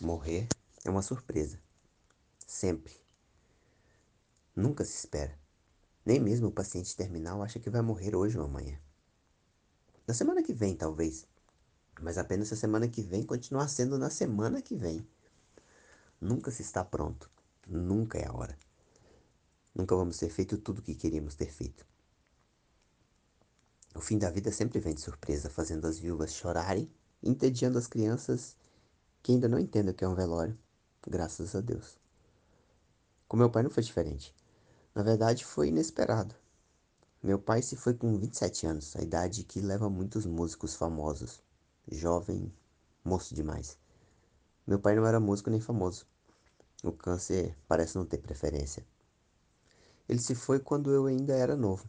Morrer é uma surpresa. Sempre. Nunca se espera. Nem mesmo o paciente terminal acha que vai morrer hoje ou amanhã. Na semana que vem, talvez. Mas apenas a semana que vem continuar sendo na semana que vem. Nunca se está pronto. Nunca é a hora. Nunca vamos ter feito tudo o que queríamos ter feito. O fim da vida sempre vem de surpresa, fazendo as viúvas chorarem, entediando as crianças que ainda não entendem o que é um velório, graças a Deus. Com meu pai não foi diferente. Na verdade, foi inesperado. Meu pai se foi com 27 anos, a idade que leva muitos músicos famosos. Jovem, moço demais. Meu pai não era músico nem famoso. O câncer parece não ter preferência. Ele se foi quando eu ainda era novo.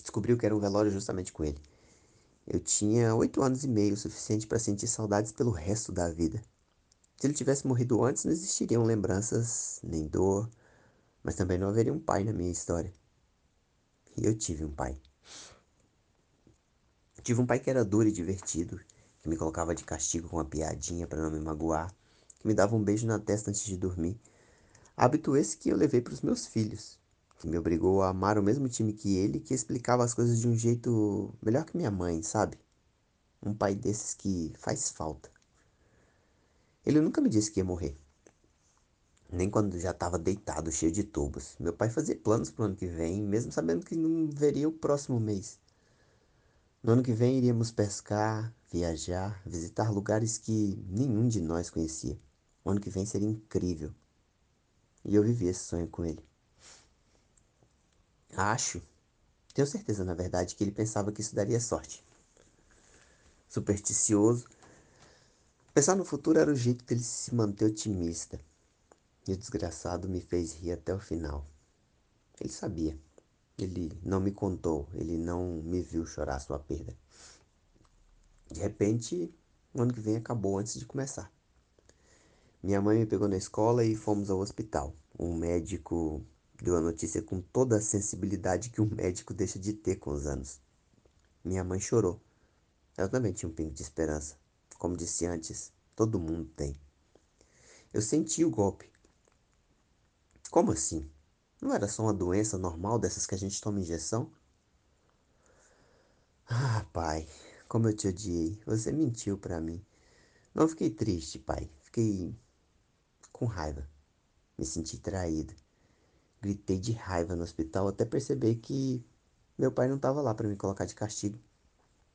Descobriu que era um velório justamente com ele. Eu tinha oito anos e meio, o suficiente para sentir saudades pelo resto da vida. Se ele tivesse morrido antes, não existiriam lembranças, nem dor, mas também não haveria um pai na minha história. E eu tive um pai. Tive um pai que era duro e divertido, que me colocava de castigo com uma piadinha para não me magoar, que me dava um beijo na testa antes de dormir. Hábito esse que eu levei para os meus filhos, que me obrigou a amar o mesmo time que ele, que explicava as coisas de um jeito melhor que minha mãe, sabe? Um pai desses que faz falta. Ele nunca me disse que ia morrer nem quando já estava deitado, cheio de tubos. Meu pai fazia planos para o ano que vem, mesmo sabendo que não veria o próximo mês. No ano que vem iríamos pescar, viajar, visitar lugares que nenhum de nós conhecia. O ano que vem seria incrível. E eu vivi esse sonho com ele. Acho, tenho certeza na verdade, que ele pensava que isso daria sorte. Supersticioso. Pensar no futuro era o jeito dele se manter otimista. E o desgraçado me fez rir até o final. Ele sabia. Ele não me contou, ele não me viu chorar sua perda. De repente, o ano que vem acabou antes de começar. Minha mãe me pegou na escola e fomos ao hospital. Um médico deu a notícia com toda a sensibilidade que um médico deixa de ter com os anos. Minha mãe chorou. Ela também tinha um pingo de esperança. Como disse antes, todo mundo tem. Eu senti o golpe. Como assim? Não era só uma doença normal dessas que a gente toma injeção? Ah, pai, como eu te odiei. Você mentiu para mim. Não fiquei triste, pai. Fiquei com raiva. Me senti traído. Gritei de raiva no hospital até perceber que meu pai não estava lá para me colocar de castigo.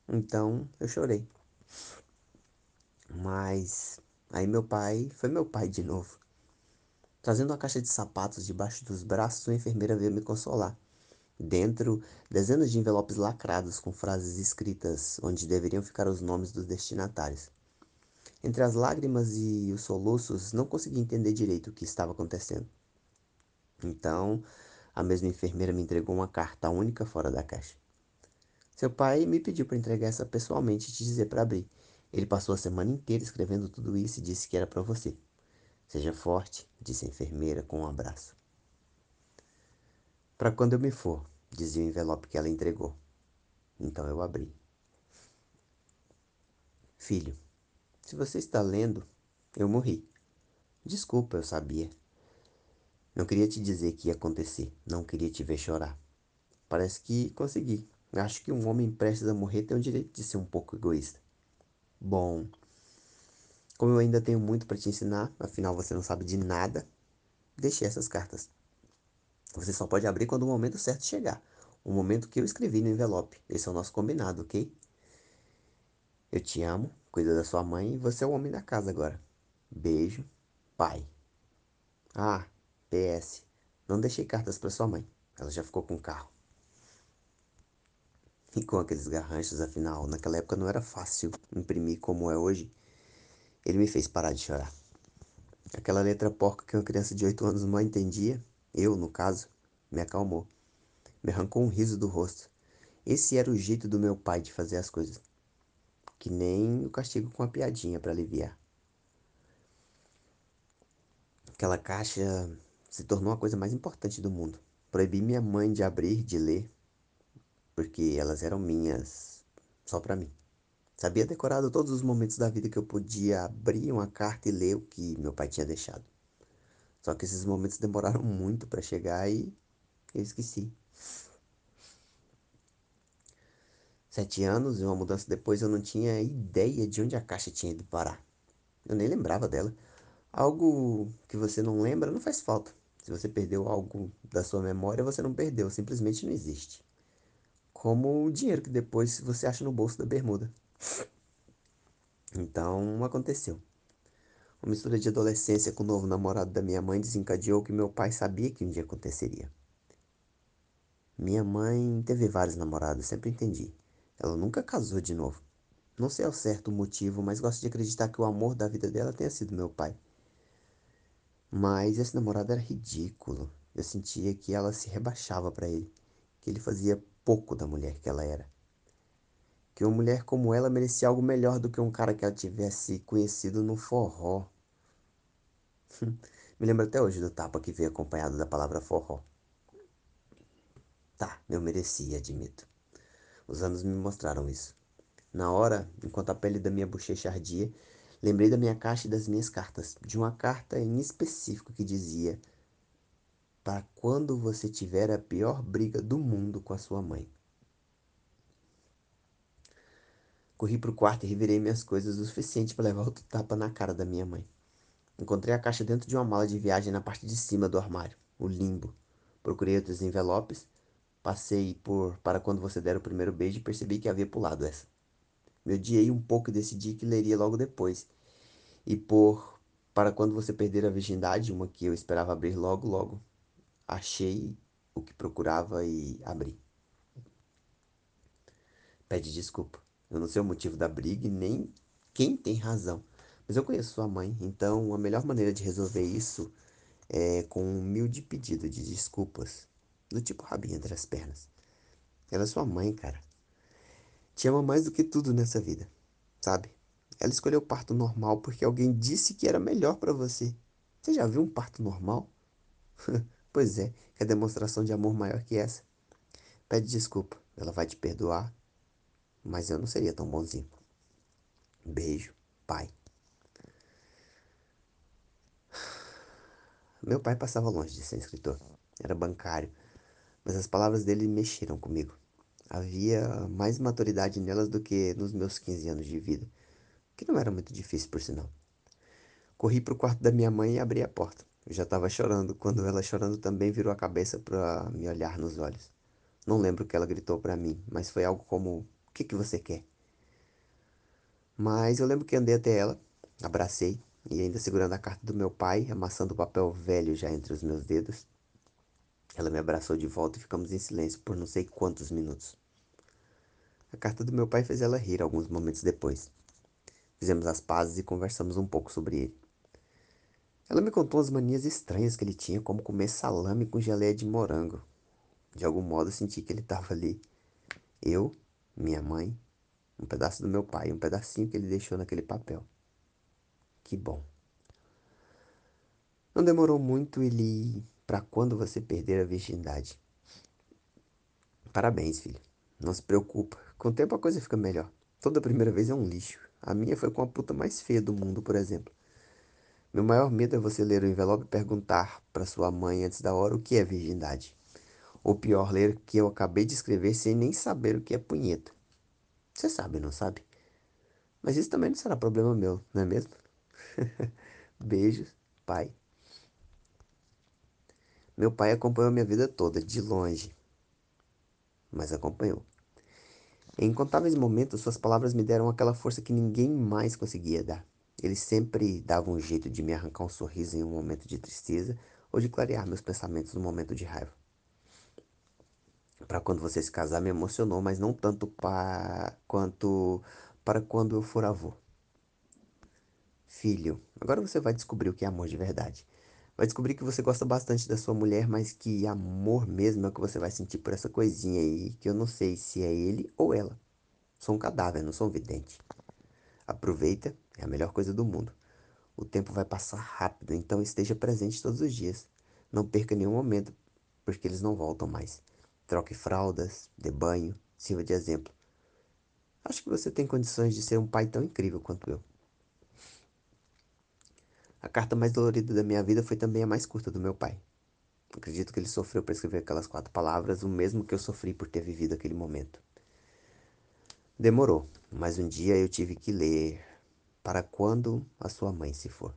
Então eu chorei. Mas aí meu pai foi meu pai de novo. Trazendo uma caixa de sapatos debaixo dos braços, uma enfermeira veio me consolar. Dentro, dezenas de envelopes lacrados com frases escritas onde deveriam ficar os nomes dos destinatários. Entre as lágrimas e os soluços, não consegui entender direito o que estava acontecendo. Então, a mesma enfermeira me entregou uma carta única fora da caixa. Seu pai me pediu para entregar essa pessoalmente e te dizer para abrir. Ele passou a semana inteira escrevendo tudo isso e disse que era para você. Seja forte, disse a enfermeira com um abraço. Para quando eu me for, dizia o envelope que ela entregou. Então eu abri. Filho, se você está lendo, eu morri. Desculpa, eu sabia. Não queria te dizer que ia acontecer, não queria te ver chorar. Parece que consegui. Acho que um homem prestes a morrer tem o direito de ser um pouco egoísta. Bom, como eu ainda tenho muito para te ensinar, afinal você não sabe de nada, deixe essas cartas. Você só pode abrir quando o momento certo chegar. O momento que eu escrevi no envelope. Esse é o nosso combinado, ok? Eu te amo, cuida da sua mãe e você é o homem da casa agora. Beijo, pai. Ah, PS. Não deixei cartas para sua mãe. Ela já ficou com o carro. E com aqueles garranchos, afinal, naquela época não era fácil imprimir como é hoje. Ele me fez parar de chorar. Aquela letra porca que uma criança de 8 anos mal entendia, eu, no caso, me acalmou. Me arrancou um riso do rosto. Esse era o jeito do meu pai de fazer as coisas. Que nem o castigo com a piadinha para aliviar. Aquela caixa se tornou a coisa mais importante do mundo. Proibi minha mãe de abrir, de ler, porque elas eram minhas só para mim. Sabia decorado todos os momentos da vida que eu podia abrir uma carta e ler o que meu pai tinha deixado. Só que esses momentos demoraram muito para chegar e eu esqueci. Sete anos e uma mudança depois eu não tinha ideia de onde a caixa tinha ido parar. Eu nem lembrava dela. Algo que você não lembra não faz falta. Se você perdeu algo da sua memória, você não perdeu, simplesmente não existe. Como o dinheiro que depois você acha no bolso da bermuda. Então aconteceu. Uma mistura de adolescência com o novo namorado da minha mãe desencadeou o que meu pai sabia que um dia aconteceria. Minha mãe teve vários namorados, sempre entendi. Ela nunca casou de novo. Não sei ao certo o motivo, mas gosto de acreditar que o amor da vida dela tenha sido meu pai. Mas esse namorado era ridículo. Eu sentia que ela se rebaixava para ele, que ele fazia pouco da mulher que ela era. Que uma mulher como ela merecia algo melhor do que um cara que ela tivesse conhecido no forró. Me lembro até hoje do tapa que veio acompanhado da palavra forró. Tá, eu merecia, admito. Os anos me mostraram isso. Na hora, enquanto a pele da minha bochecha ardia, lembrei da minha caixa e das minhas cartas, de uma carta em específico que dizia: Para quando você tiver a pior briga do mundo com a sua mãe. Corri para o quarto e revirei minhas coisas o suficiente para levar outro tapa na cara da minha mãe. Encontrei a caixa dentro de uma mala de viagem na parte de cima do armário, o limbo. Procurei outros envelopes, Passei por Para Quando Você Der o Primeiro Beijo e percebi que havia pulado essa. Me odiei um pouco e decidi que leria logo depois. E por Para Quando Você Perder a Virgindade, uma que eu esperava abrir logo, logo. Achei o que procurava e abri. Pede desculpa. Eu não sei o motivo da briga e nem quem tem razão. Mas eu conheço sua mãe, então a melhor maneira de resolver isso é com um humilde pedido de desculpas do tipo rabinho entre as pernas. Ela é sua mãe, cara. Te ama mais do que tudo nessa vida, sabe? Ela escolheu o parto normal porque alguém disse que era melhor para você. Você já viu um parto normal? pois é, que demonstração de amor maior que essa? Pede desculpa, ela vai te perdoar, mas eu não seria tão bonzinho. Beijo, pai. Meu pai passava longe de ser escritor. Era bancário mas as palavras dele mexeram comigo. Havia mais maturidade nelas do que nos meus 15 anos de vida, que não era muito difícil por sinal. Corri para o quarto da minha mãe e abri a porta. Eu já estava chorando quando ela, chorando também, virou a cabeça para me olhar nos olhos. Não lembro o que ela gritou para mim, mas foi algo como: O que, que você quer? Mas eu lembro que andei até ela, abracei, e ainda segurando a carta do meu pai, amassando o papel velho já entre os meus dedos, ela me abraçou de volta e ficamos em silêncio por não sei quantos minutos. A carta do meu pai fez ela rir alguns momentos depois. Fizemos as pazes e conversamos um pouco sobre ele. Ela me contou as manias estranhas que ele tinha, como comer salame com geleia de morango. De algum modo senti que ele estava ali. Eu, minha mãe, um pedaço do meu pai, um pedacinho que ele deixou naquele papel. Que bom. Não demorou muito, ele para quando você perder a virgindade. Parabéns, filho. Não se preocupa. Com o tempo a coisa fica melhor. Toda primeira vez é um lixo. A minha foi com a puta mais feia do mundo, por exemplo. Meu maior medo é você ler o envelope e perguntar para sua mãe antes da hora o que é virgindade. Ou pior, ler o que eu acabei de escrever sem nem saber o que é punheta. Você sabe, não sabe? Mas isso também não será problema meu, não é mesmo? Beijos, pai. Meu pai acompanhou minha vida toda, de longe. Mas acompanhou. Em incontáveis momentos, suas palavras me deram aquela força que ninguém mais conseguia dar. Ele sempre dava um jeito de me arrancar um sorriso em um momento de tristeza ou de clarear meus pensamentos no momento de raiva. Para quando você se casar me emocionou, mas não tanto pa... quanto para quando eu for avô. Filho, agora você vai descobrir o que é amor de verdade. Vai descobrir que você gosta bastante da sua mulher, mas que amor mesmo é o que você vai sentir por essa coisinha aí, que eu não sei se é ele ou ela. Sou um cadáver, não sou um vidente. Aproveita, é a melhor coisa do mundo. O tempo vai passar rápido, então esteja presente todos os dias. Não perca nenhum momento, porque eles não voltam mais. Troque fraldas, dê banho, sirva de exemplo. Acho que você tem condições de ser um pai tão incrível quanto eu. A carta mais dolorida da minha vida foi também a mais curta do meu pai. Acredito que ele sofreu por escrever aquelas quatro palavras, o mesmo que eu sofri por ter vivido aquele momento. Demorou, mas um dia eu tive que ler Para quando a sua mãe se for.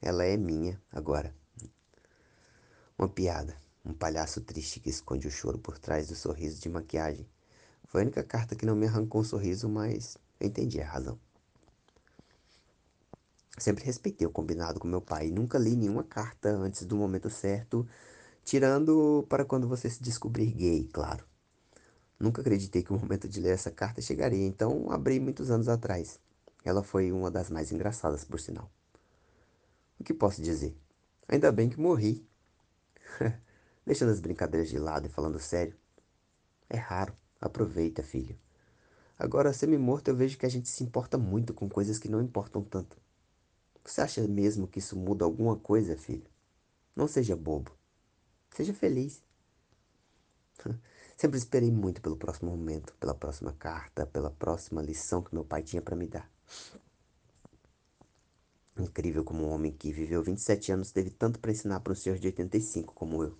Ela é minha agora. Uma piada, um palhaço triste que esconde o choro por trás do sorriso de maquiagem. Foi a única carta que não me arrancou um sorriso, mas eu entendi a razão. Sempre respeitei o combinado com meu pai nunca li nenhuma carta antes do momento certo, tirando para quando você se descobrir gay, claro. Nunca acreditei que o momento de ler essa carta chegaria, então abri muitos anos atrás. Ela foi uma das mais engraçadas, por sinal. O que posso dizer? Ainda bem que morri. Deixando as brincadeiras de lado e falando sério. É raro. Aproveita, filho. Agora, semi-morto, eu vejo que a gente se importa muito com coisas que não importam tanto. Você acha mesmo que isso muda alguma coisa, filho? Não seja bobo. Seja feliz. Sempre esperei muito pelo próximo momento, pela próxima carta, pela próxima lição que meu pai tinha para me dar. Incrível como um homem que viveu 27 anos teve tanto para ensinar para um senhor de 85 como eu.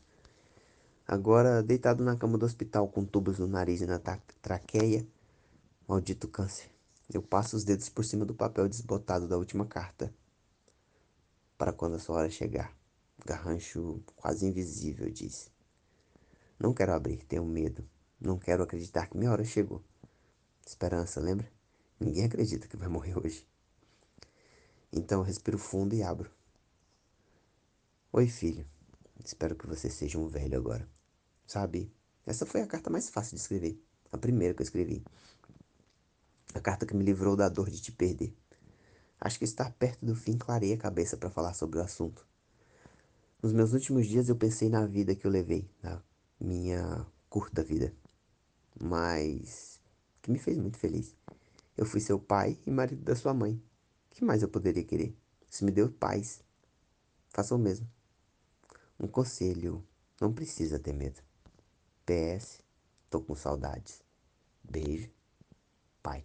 Agora, deitado na cama do hospital com tubos no nariz e na traqueia, maldito câncer. Eu passo os dedos por cima do papel desbotado da última carta. Para quando a sua hora chegar. Garrancho quase invisível disse. Não quero abrir, tenho medo. Não quero acreditar que minha hora chegou. Esperança, lembra? Ninguém acredita que vai morrer hoje. Então eu respiro fundo e abro. Oi, filho. Espero que você seja um velho agora. Sabe, essa foi a carta mais fácil de escrever. A primeira que eu escrevi. A carta que me livrou da dor de te perder. Acho que estar perto do fim clareia a cabeça para falar sobre o assunto. Nos meus últimos dias eu pensei na vida que eu levei, na minha curta vida, mas que me fez muito feliz. Eu fui seu pai e marido da sua mãe. O que mais eu poderia querer? Isso me deu paz. Faça o mesmo. Um conselho: não precisa ter medo. PS, tô com saudades. Beijo, pai.